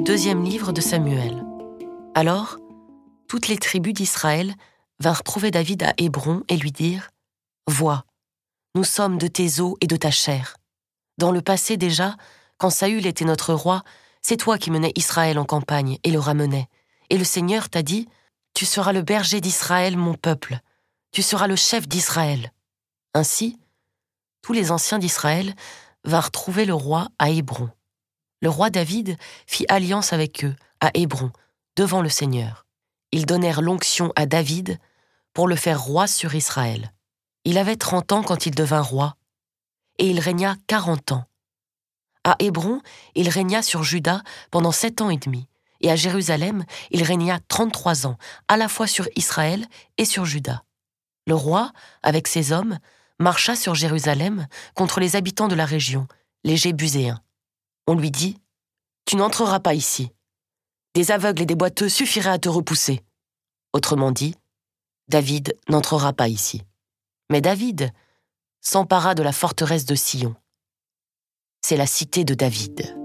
deuxième livre de Samuel. Alors, toutes les tribus d'Israël vinrent trouver David à Hébron et lui dirent Vois, nous sommes de tes os et de ta chair. Dans le passé déjà, quand Saül était notre roi, c'est toi qui menais Israël en campagne et le ramenais. Et le Seigneur t'a dit Tu seras le berger d'Israël, mon peuple. Tu seras le chef d'Israël. Ainsi, tous les anciens d'Israël vinrent trouver le roi à Hébron. Le roi David fit alliance avec eux à Hébron, devant le Seigneur. Ils donnèrent l'onction à David pour le faire roi sur Israël. Il avait trente ans quand il devint roi, et il régna quarante ans. À Hébron, il régna sur Juda pendant sept ans et demi, et à Jérusalem, il régna trente-trois ans, à la fois sur Israël et sur Juda. Le roi, avec ses hommes, marcha sur Jérusalem contre les habitants de la région, les Jébuséens. On lui dit Tu n'entreras pas ici. Des aveugles et des boiteux suffiraient à te repousser. Autrement dit, David n'entrera pas ici. Mais David s'empara de la forteresse de Sion. C'est la cité de David.